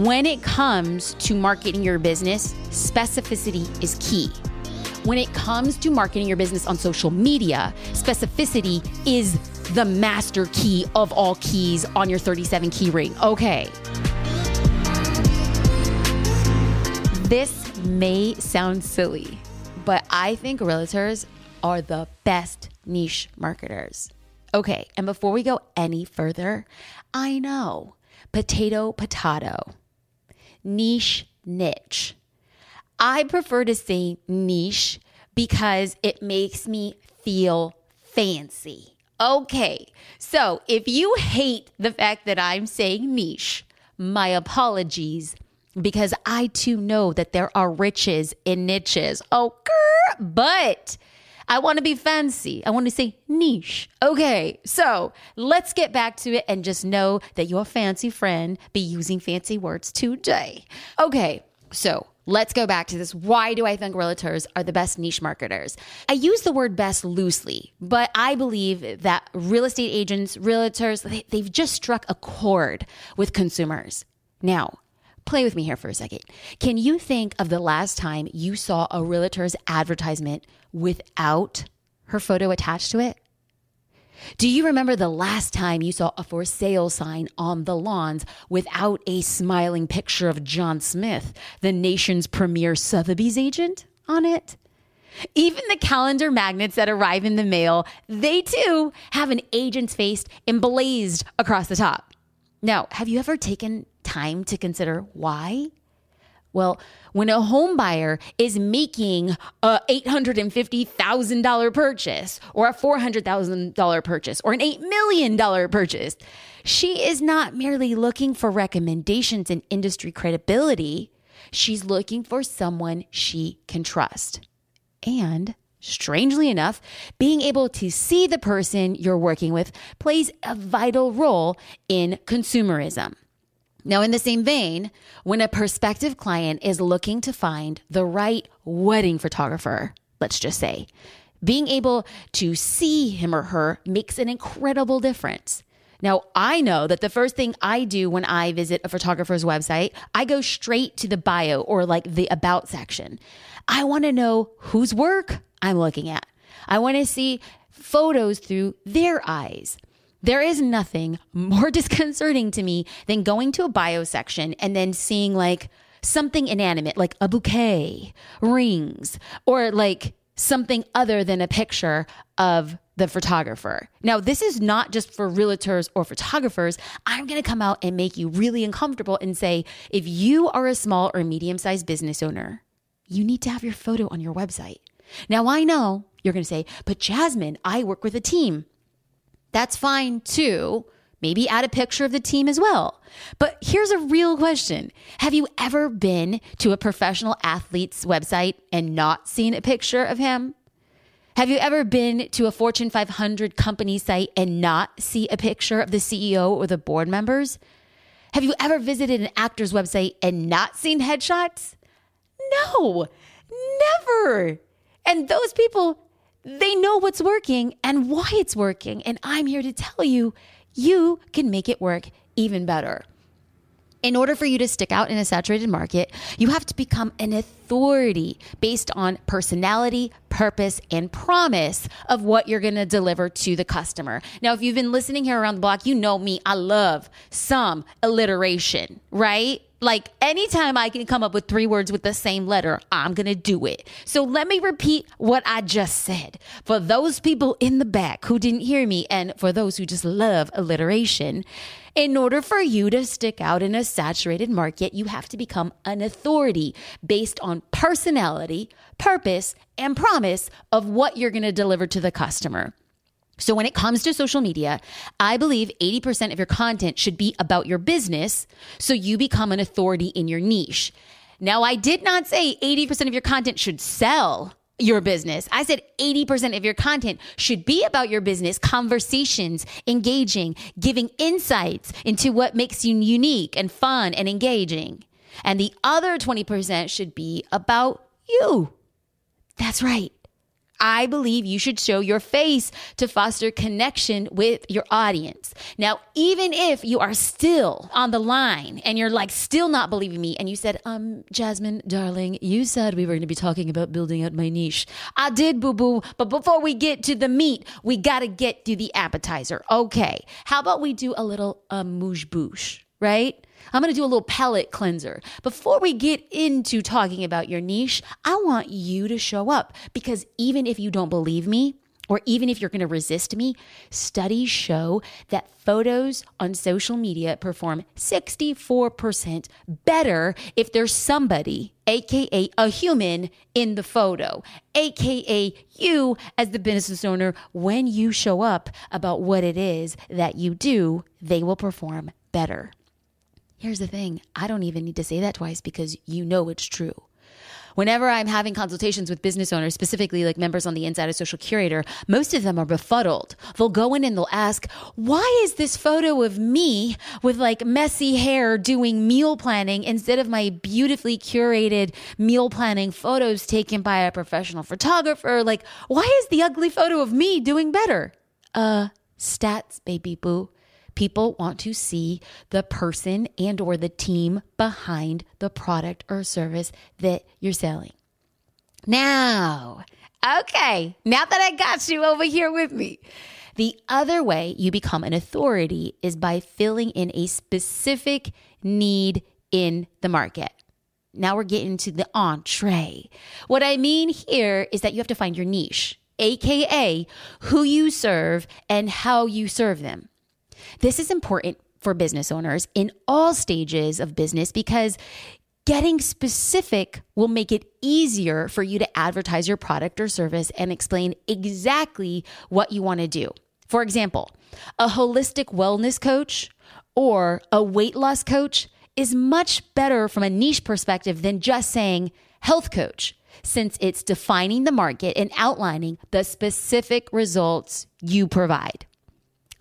When it comes to marketing your business, specificity is key. When it comes to marketing your business on social media, specificity is the master key of all keys on your 37 key ring. Okay. This may sound silly, but I think realtors are the best niche marketers. Okay, and before we go any further, I know potato, potato, niche, niche. I prefer to say niche because it makes me feel fancy. Okay, so if you hate the fact that I'm saying niche, my apologies because I too know that there are riches in niches. Oh, but I want to be fancy. I want to say niche. Okay, so let's get back to it and just know that your fancy friend be using fancy words today. Okay, so Let's go back to this. Why do I think realtors are the best niche marketers? I use the word best loosely, but I believe that real estate agents, realtors, they, have just struck a chord with consumers. Now, play with me here for a second. Can you think of the last time you saw a realtor's advertisement without her photo attached to it? Do you remember the last time you saw a for sale sign on the lawns without a smiling picture of John Smith, the nation's premier Sotheby's agent, on it? Even the calendar magnets that arrive in the mail, they too have an agent's face emblazed across the top. Now, have you ever taken time to consider why? Well, when a home buyer is making a $850,000 purchase or a $400,000 purchase or an $8 million purchase, she is not merely looking for recommendations and industry credibility. She's looking for someone she can trust. And strangely enough, being able to see the person you're working with plays a vital role in consumerism. Now, in the same vein, when a prospective client is looking to find the right wedding photographer, let's just say, being able to see him or her makes an incredible difference. Now, I know that the first thing I do when I visit a photographer's website, I go straight to the bio or like the about section. I want to know whose work I'm looking at. I want to see photos through their eyes. There is nothing more disconcerting to me than going to a bio section and then seeing like something inanimate, like a bouquet, rings, or like something other than a picture of the photographer. Now, this is not just for realtors or photographers. I'm going to come out and make you really uncomfortable and say if you are a small or medium sized business owner, you need to have your photo on your website. Now, I know you're going to say, but Jasmine, I work with a team. That's fine too. Maybe add a picture of the team as well. But here's a real question Have you ever been to a professional athlete's website and not seen a picture of him? Have you ever been to a Fortune 500 company site and not see a picture of the CEO or the board members? Have you ever visited an actor's website and not seen headshots? No, never. And those people they know what's working and why it's working. And I'm here to tell you, you can make it work even better. In order for you to stick out in a saturated market, you have to become an authority based on personality, purpose, and promise of what you're going to deliver to the customer. Now, if you've been listening here around the block, you know me. I love some alliteration, right? Like anytime I can come up with three words with the same letter, I'm going to do it. So let me repeat what I just said. For those people in the back who didn't hear me, and for those who just love alliteration, in order for you to stick out in a saturated market, you have to become an authority based on personality, purpose, and promise of what you're going to deliver to the customer. So, when it comes to social media, I believe 80% of your content should be about your business so you become an authority in your niche. Now, I did not say 80% of your content should sell your business. I said 80% of your content should be about your business, conversations, engaging, giving insights into what makes you unique and fun and engaging. And the other 20% should be about you. That's right. I believe you should show your face to foster connection with your audience. Now, even if you are still on the line and you're like still not believing me, and you said, um, Jasmine, darling, you said we were going to be talking about building out my niche. I did, boo boo. But before we get to the meat, we got to get to the appetizer. Okay. How about we do a little um, mouche bouche, right? I'm going to do a little palate cleanser. Before we get into talking about your niche, I want you to show up because even if you don't believe me, or even if you're going to resist me, studies show that photos on social media perform 64% better if there's somebody, AKA a human, in the photo, AKA you as the business owner. When you show up about what it is that you do, they will perform better. Here's the thing I don't even need to say that twice because you know it's true. Whenever I'm having consultations with business owners, specifically like members on the inside of Social Curator, most of them are befuddled. They'll go in and they'll ask, why is this photo of me with like messy hair doing meal planning instead of my beautifully curated meal planning photos taken by a professional photographer? Like, why is the ugly photo of me doing better? Uh, stats, baby boo. People want to see the person and or the team behind the product or service that you're selling. Now, okay, now that I got you over here with me, the other way you become an authority is by filling in a specific need in the market. Now we're getting to the entree. What I mean here is that you have to find your niche, AKA who you serve and how you serve them. This is important for business owners in all stages of business because getting specific will make it easier for you to advertise your product or service and explain exactly what you want to do. For example, a holistic wellness coach or a weight loss coach is much better from a niche perspective than just saying health coach, since it's defining the market and outlining the specific results you provide.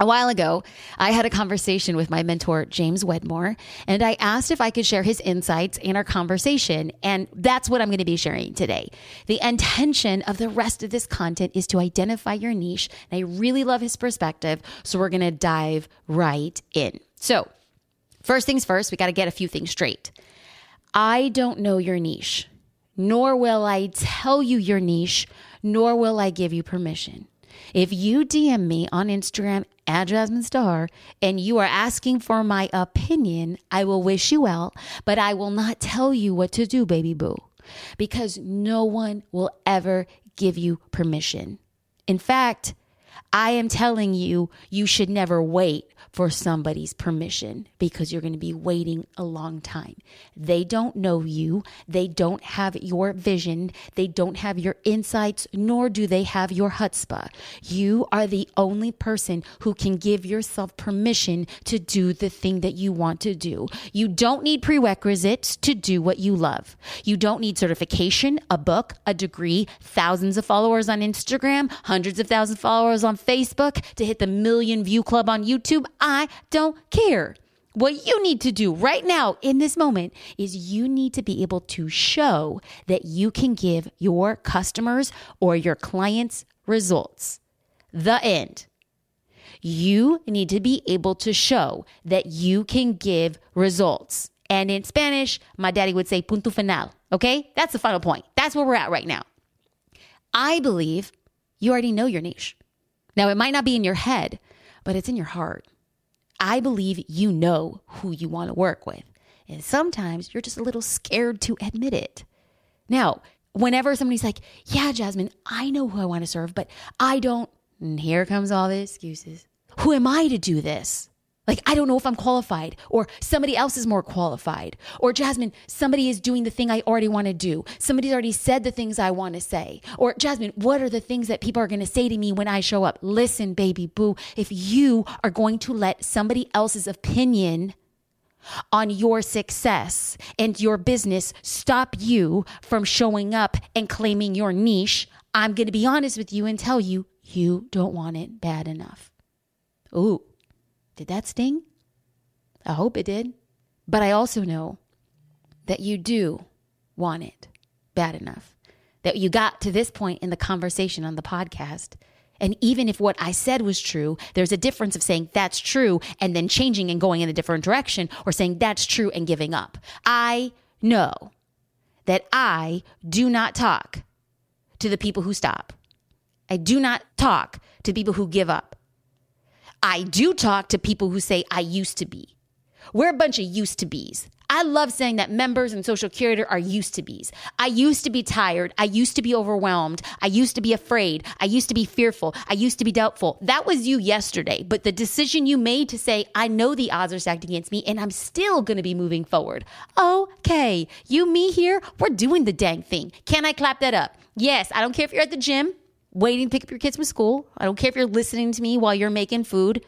A while ago, I had a conversation with my mentor, James Wedmore, and I asked if I could share his insights in our conversation. And that's what I'm going to be sharing today. The intention of the rest of this content is to identify your niche. And I really love his perspective. So we're going to dive right in. So, first things first, we got to get a few things straight. I don't know your niche, nor will I tell you your niche, nor will I give you permission. If you DM me on Instagram at Jasmine Star and you are asking for my opinion, I will wish you well, but I will not tell you what to do, baby boo, because no one will ever give you permission. In fact, I am telling you, you should never wait for somebody's permission because you're going to be waiting a long time. They don't know you. They don't have your vision. They don't have your insights, nor do they have your chutzpah. You are the only person who can give yourself permission to do the thing that you want to do. You don't need prerequisites to do what you love. You don't need certification, a book, a degree, thousands of followers on Instagram, hundreds of thousands of followers on Facebook to hit the million view club on YouTube. I don't care. What you need to do right now in this moment is you need to be able to show that you can give your customers or your clients results. The end. You need to be able to show that you can give results. And in Spanish, my daddy would say punto final. Okay? That's the final point. That's where we're at right now. I believe you already know your niche. Now, it might not be in your head, but it's in your heart. I believe you know who you want to work with. And sometimes you're just a little scared to admit it. Now, whenever somebody's like, Yeah, Jasmine, I know who I want to serve, but I don't, and here comes all the excuses. Who am I to do this? Like, I don't know if I'm qualified, or somebody else is more qualified. Or, Jasmine, somebody is doing the thing I already want to do. Somebody's already said the things I want to say. Or, Jasmine, what are the things that people are going to say to me when I show up? Listen, baby boo, if you are going to let somebody else's opinion on your success and your business stop you from showing up and claiming your niche, I'm going to be honest with you and tell you, you don't want it bad enough. Ooh. Did that sting? I hope it did. But I also know that you do want it bad enough. that you got to this point in the conversation on the podcast. And even if what I said was true, there's a difference of saying that's true and then changing and going in a different direction or saying that's true and giving up. I know that I do not talk to the people who stop. I do not talk to people who give up. I do talk to people who say, I used to be. We're a bunch of used to be's. I love saying that members and social curator are used to be's. I used to be tired. I used to be overwhelmed. I used to be afraid. I used to be fearful. I used to be doubtful. That was you yesterday. But the decision you made to say, I know the odds are stacked against me and I'm still going to be moving forward. Okay. You, me here, we're doing the dang thing. Can I clap that up? Yes. I don't care if you're at the gym waiting to pick up your kids from school. I don't care if you're listening to me while you're making food.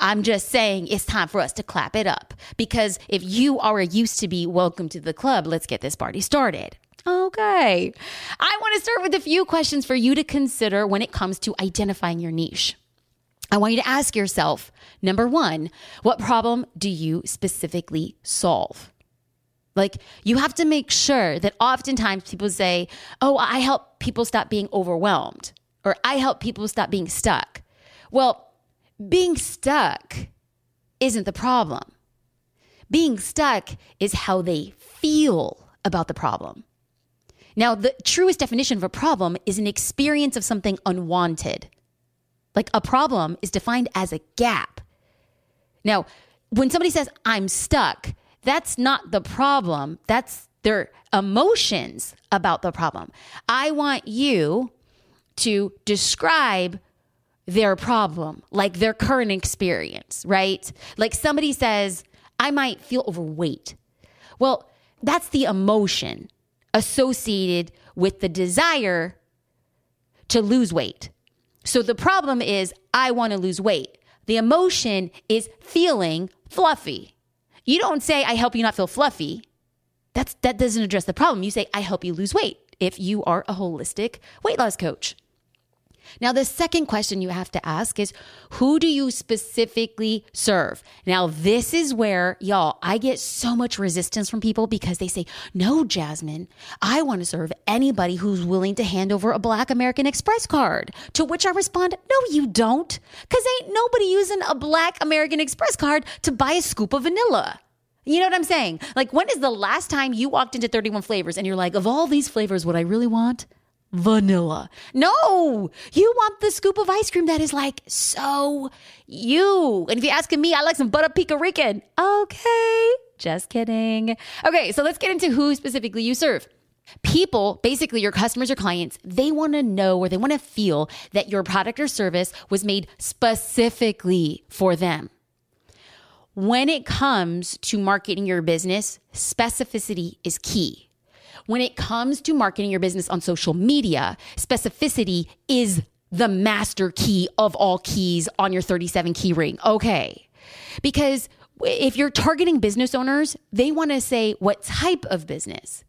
I'm just saying it's time for us to clap it up because if you are a used to be, welcome to the club. Let's get this party started. Okay. I want to start with a few questions for you to consider when it comes to identifying your niche. I want you to ask yourself number one, what problem do you specifically solve? Like, you have to make sure that oftentimes people say, Oh, I help people stop being overwhelmed, or I help people stop being stuck. Well, being stuck isn't the problem. Being stuck is how they feel about the problem. Now, the truest definition of a problem is an experience of something unwanted. Like a problem is defined as a gap. Now, when somebody says, I'm stuck, that's not the problem. That's their emotions about the problem. I want you to describe their problem, like their current experience, right? Like somebody says, I might feel overweight. Well, that's the emotion associated with the desire to lose weight. So the problem is, I want to lose weight. The emotion is feeling fluffy. You don't say, I help you not feel fluffy. That's, that doesn't address the problem. You say, I help you lose weight if you are a holistic weight loss coach. Now, the second question you have to ask is who do you specifically serve? Now, this is where, y'all, I get so much resistance from people because they say, No, Jasmine, I want to serve anybody who's willing to hand over a Black American Express card. To which I respond, No, you don't. Because ain't nobody using a Black American Express card to buy a scoop of vanilla. You know what I'm saying? Like, when is the last time you walked into 31 flavors and you're like, of all these flavors, what I really want? Vanilla. No, you want the scoop of ice cream that is like so you. And if you're asking me, I like some butter pico rican. Okay, just kidding. Okay, so let's get into who specifically you serve. People, basically your customers or clients, they want to know or they want to feel that your product or service was made specifically for them. When it comes to marketing your business, specificity is key. When it comes to marketing your business on social media, specificity is the master key of all keys on your 37 key ring. Okay. Because if you're targeting business owners, they want to say what type of business.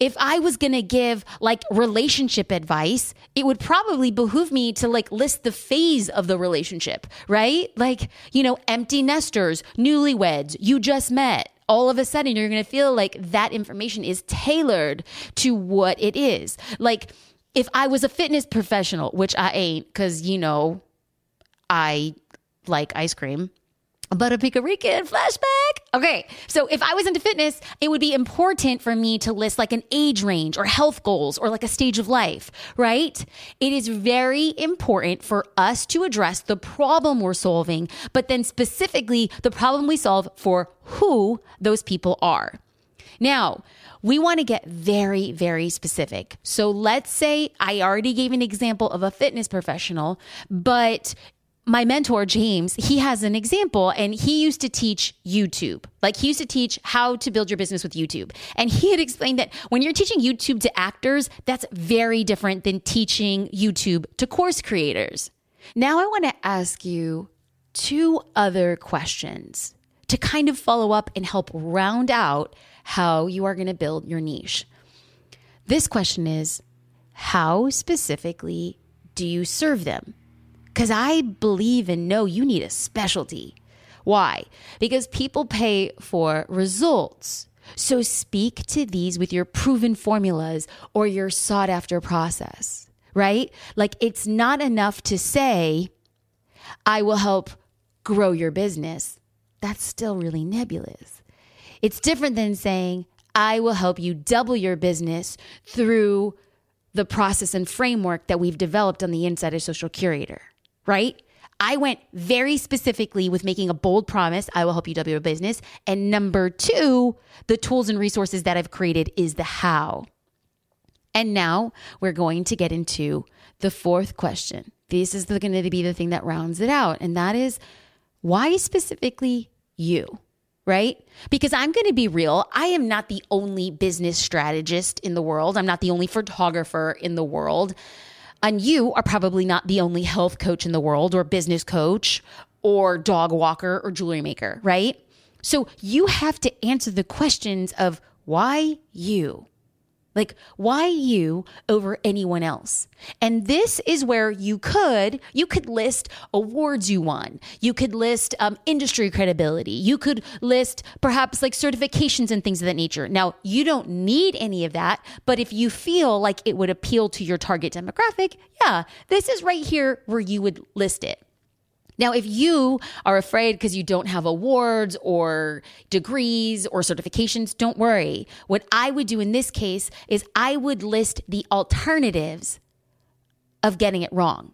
If I was going to give like relationship advice, it would probably behoove me to like list the phase of the relationship, right? Like, you know, empty nesters, newlyweds, you just met, all of a sudden you're going to feel like that information is tailored to what it is. Like if I was a fitness professional, which I ain't because, you know, I like ice cream but a Pico Rican flashback. Okay, so if I was into fitness, it would be important for me to list like an age range or health goals or like a stage of life, right? It is very important for us to address the problem we're solving, but then specifically the problem we solve for who those people are. Now, we want to get very, very specific. So let's say I already gave an example of a fitness professional, but my mentor, James, he has an example and he used to teach YouTube. Like he used to teach how to build your business with YouTube. And he had explained that when you're teaching YouTube to actors, that's very different than teaching YouTube to course creators. Now I want to ask you two other questions to kind of follow up and help round out how you are going to build your niche. This question is How specifically do you serve them? Because I believe and know you need a specialty. Why? Because people pay for results. So speak to these with your proven formulas or your sought after process, right? Like it's not enough to say, I will help grow your business. That's still really nebulous. It's different than saying, I will help you double your business through the process and framework that we've developed on the inside of Social Curator, right? I went very specifically with making a bold promise I will help you double your business. And number two, the tools and resources that I've created is the how. And now we're going to get into the fourth question. This is going to be the thing that rounds it out. And that is why specifically you? right? Because I'm going to be real. I am not the only business strategist in the world. I'm not the only photographer in the world. And you are probably not the only health coach in the world or business coach or dog walker or jewelry maker, right? So you have to answer the questions of why you? Like, why you over anyone else? And this is where you could, you could list awards you won. You could list um, industry credibility. You could list perhaps like certifications and things of that nature. Now, you don't need any of that, but if you feel like it would appeal to your target demographic, yeah, this is right here where you would list it. Now, if you are afraid because you don't have awards or degrees or certifications, don't worry. What I would do in this case is I would list the alternatives of getting it wrong.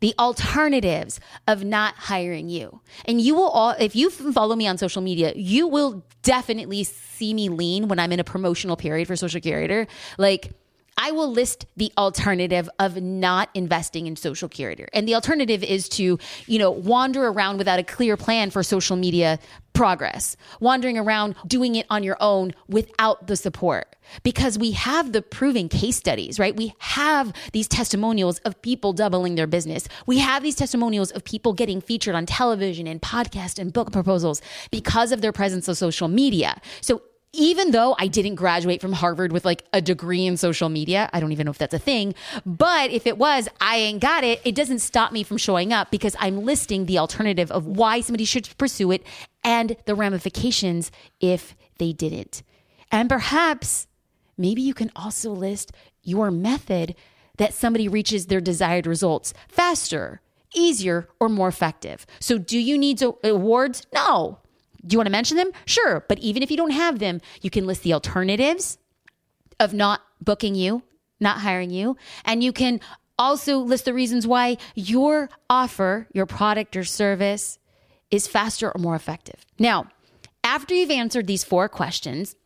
The alternatives of not hiring you. And you will all, if you follow me on social media, you will definitely see me lean when I'm in a promotional period for Social Curator. Like, I will list the alternative of not investing in social curator. And the alternative is to, you know, wander around without a clear plan for social media progress, wandering around doing it on your own without the support. Because we have the proven case studies, right? We have these testimonials of people doubling their business. We have these testimonials of people getting featured on television and podcast and book proposals because of their presence on social media. So even though I didn't graduate from Harvard with like a degree in social media, I don't even know if that's a thing, but if it was, I ain't got it. It doesn't stop me from showing up because I'm listing the alternative of why somebody should pursue it and the ramifications if they didn't. And perhaps maybe you can also list your method that somebody reaches their desired results faster, easier, or more effective. So, do you need awards? No. Do you want to mention them? Sure. But even if you don't have them, you can list the alternatives of not booking you, not hiring you. And you can also list the reasons why your offer, your product or service is faster or more effective. Now, after you've answered these four questions,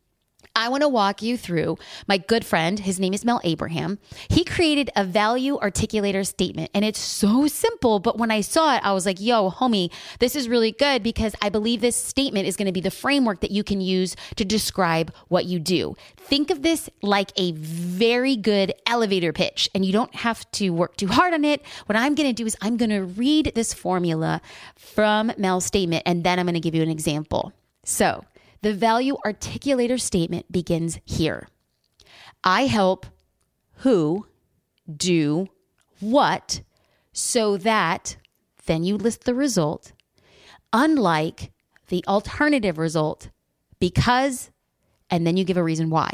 I want to walk you through my good friend. His name is Mel Abraham. He created a value articulator statement and it's so simple. But when I saw it, I was like, yo, homie, this is really good because I believe this statement is going to be the framework that you can use to describe what you do. Think of this like a very good elevator pitch and you don't have to work too hard on it. What I'm going to do is I'm going to read this formula from Mel's statement and then I'm going to give you an example. So, the value articulator statement begins here. I help who do what so that then you list the result, unlike the alternative result, because, and then you give a reason why.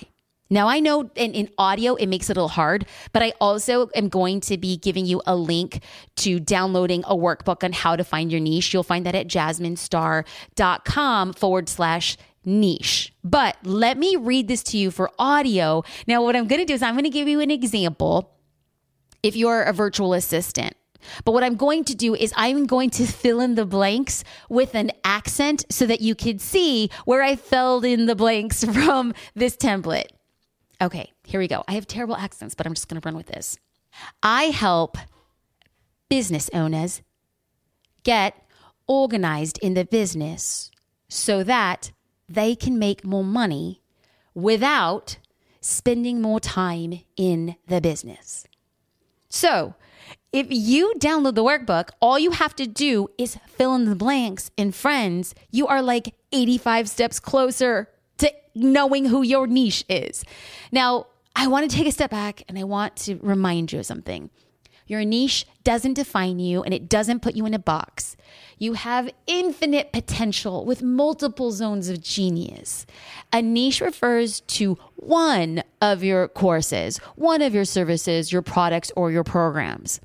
Now, I know in, in, audio it makes it a little hard, but I also am going to be giving you a link to downloading a workbook on how to find your niche. You'll find that at jasminestar.com forward slash niche. But let me read this to you for audio. Now, what I'm going to do is I'm going to give you an example if you're a virtual assistant. But what I'm going to do is I'm going to fill in the blanks with an accent so that you can see where I filled in the blanks from this template. Okay, here we go. I have terrible accents, but I'm just going to run with this. I help business owners get organized in the business so that they can make more money without spending more time in the business. So, if you download the workbook, all you have to do is fill in the blanks. And friends, you are like 85 steps closer to knowing who your niche is. Now, I want to take a step back and I want to remind you of something. Your niche doesn't define you and it doesn't put you in a box. You have infinite potential with multiple zones of genius. A niche refers to one of your courses, one of your services, your products, or your programs.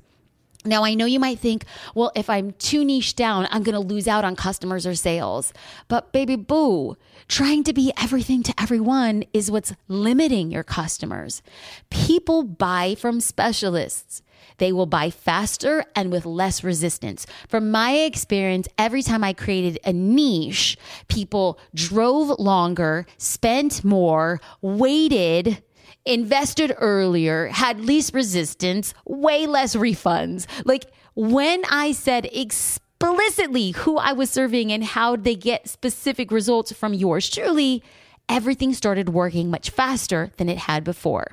Now, I know you might think, well, if I'm too niche down, I'm going to lose out on customers or sales. But, baby boo, trying to be everything to everyone is what's limiting your customers. People buy from specialists. They will buy faster and with less resistance. From my experience, every time I created a niche, people drove longer, spent more, waited invested earlier, had least resistance, way less refunds. Like when I said explicitly who I was serving and how they get specific results from yours truly, everything started working much faster than it had before.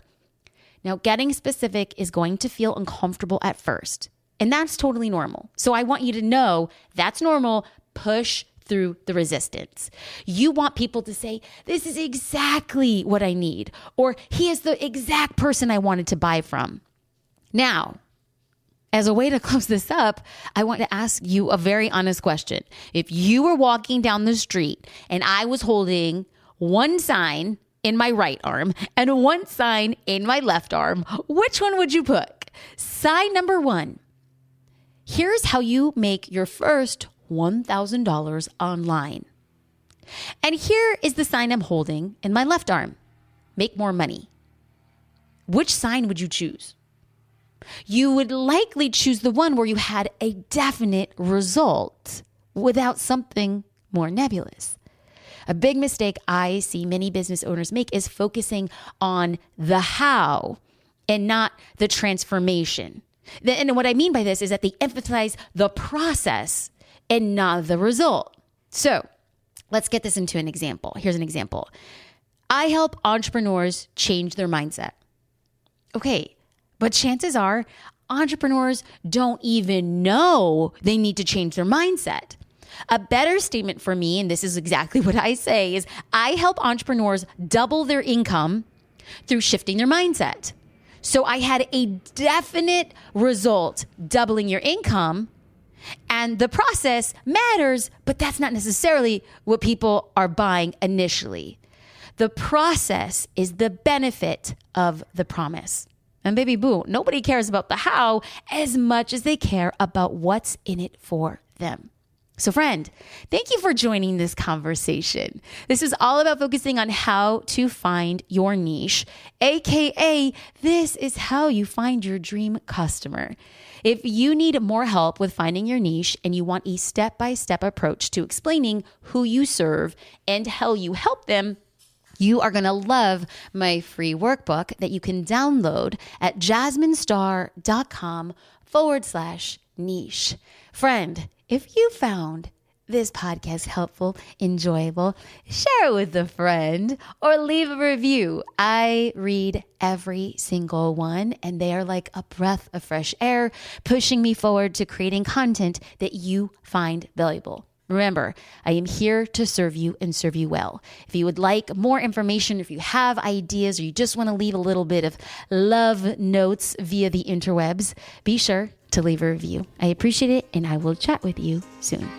Now, getting specific is going to feel uncomfortable at first, and that's totally normal. So I want you to know that's normal. Push through the resistance. You want people to say, This is exactly what I need, or He is the exact person I wanted to buy from. Now, as a way to close this up, I want to ask you a very honest question. If you were walking down the street and I was holding one sign in my right arm and one sign in my left arm, which one would you put? Sign number one. Here's how you make your first $1,000 online. And here is the sign I'm holding in my left arm make more money. Which sign would you choose? You would likely choose the one where you had a definite result without something more nebulous. A big mistake I see many business owners make is focusing on the how and not the transformation. And what I mean by this is that they emphasize the process and not the result. So let's get this into an example. Here's an example I help entrepreneurs change their mindset. Okay, but chances are entrepreneurs don't even know they need to change their mindset. A better statement for me, and this is exactly what I say, is I help entrepreneurs double their income through shifting their mindset. So I had a definite result doubling your income and the process matters, but that's not necessarily what people are buying initially. The process is the benefit of the promise. And baby boo, nobody cares about the how as much as they care about what's in it for them. So, friend, thank you for joining this conversation. This is all about focusing on how to find your niche, AKA, this is how you find your dream customer. If you need more help with finding your niche and you want a step by step approach to explaining who you serve and how you help them, you are going to love my free workbook that you can download at jasminestar.com forward slash niche. Friend, if you found this podcast helpful, enjoyable, share it with a friend or leave a review. I read every single one, and they are like a breath of fresh air, pushing me forward to creating content that you find valuable. Remember, I am here to serve you and serve you well. If you would like more information, if you have ideas, or you just want to leave a little bit of love notes via the interwebs, be sure to leave a review. I appreciate it, and I will chat with you soon.